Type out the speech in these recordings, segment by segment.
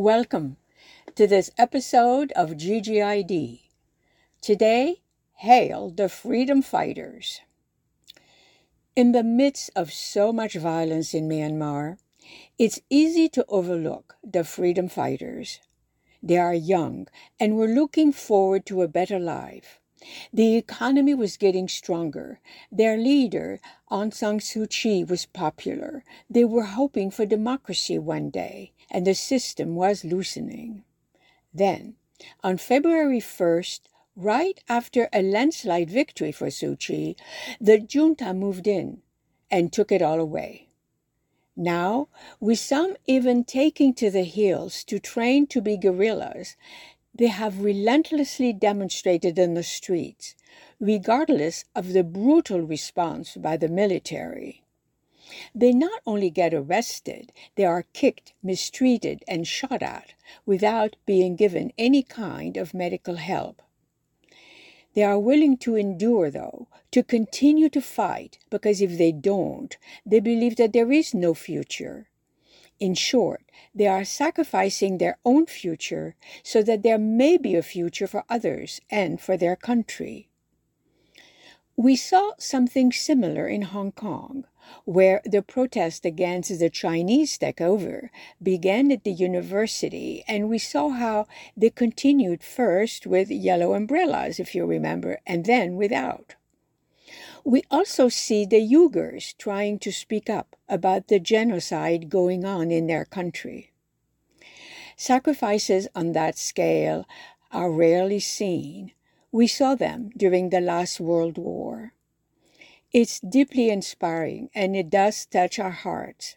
Welcome to this episode of GGID. Today, hail the freedom fighters. In the midst of so much violence in Myanmar, it's easy to overlook the freedom fighters. They are young and were looking forward to a better life. The economy was getting stronger. Their leader, Aung San Suu Kyi, was popular. They were hoping for democracy one day, and the system was loosening. Then, on February 1st, right after a landslide victory for Suu the junta moved in and took it all away. Now, with some even taking to the hills to train to be guerrillas, they have relentlessly demonstrated in the streets, regardless of the brutal response by the military. They not only get arrested, they are kicked, mistreated, and shot at without being given any kind of medical help. They are willing to endure, though, to continue to fight, because if they don't, they believe that there is no future in short, they are sacrificing their own future so that there may be a future for others and for their country. We saw something similar in Hong Kong, where the protest against the Chinese takeover began at the university, and we saw how they continued first with yellow umbrellas, if you remember, and then without. We also see the Uyghurs trying to speak up about the genocide going on in their country. Sacrifices on that scale are rarely seen. We saw them during the last World War. It's deeply inspiring and it does touch our hearts.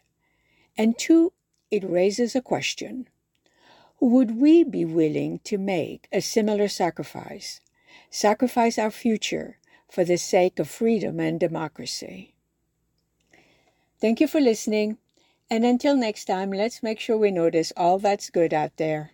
And two, it raises a question. Would we be willing to make a similar sacrifice? Sacrifice our future for the sake of freedom and democracy. Thank you for listening. And until next time, let's make sure we notice all that's good out there.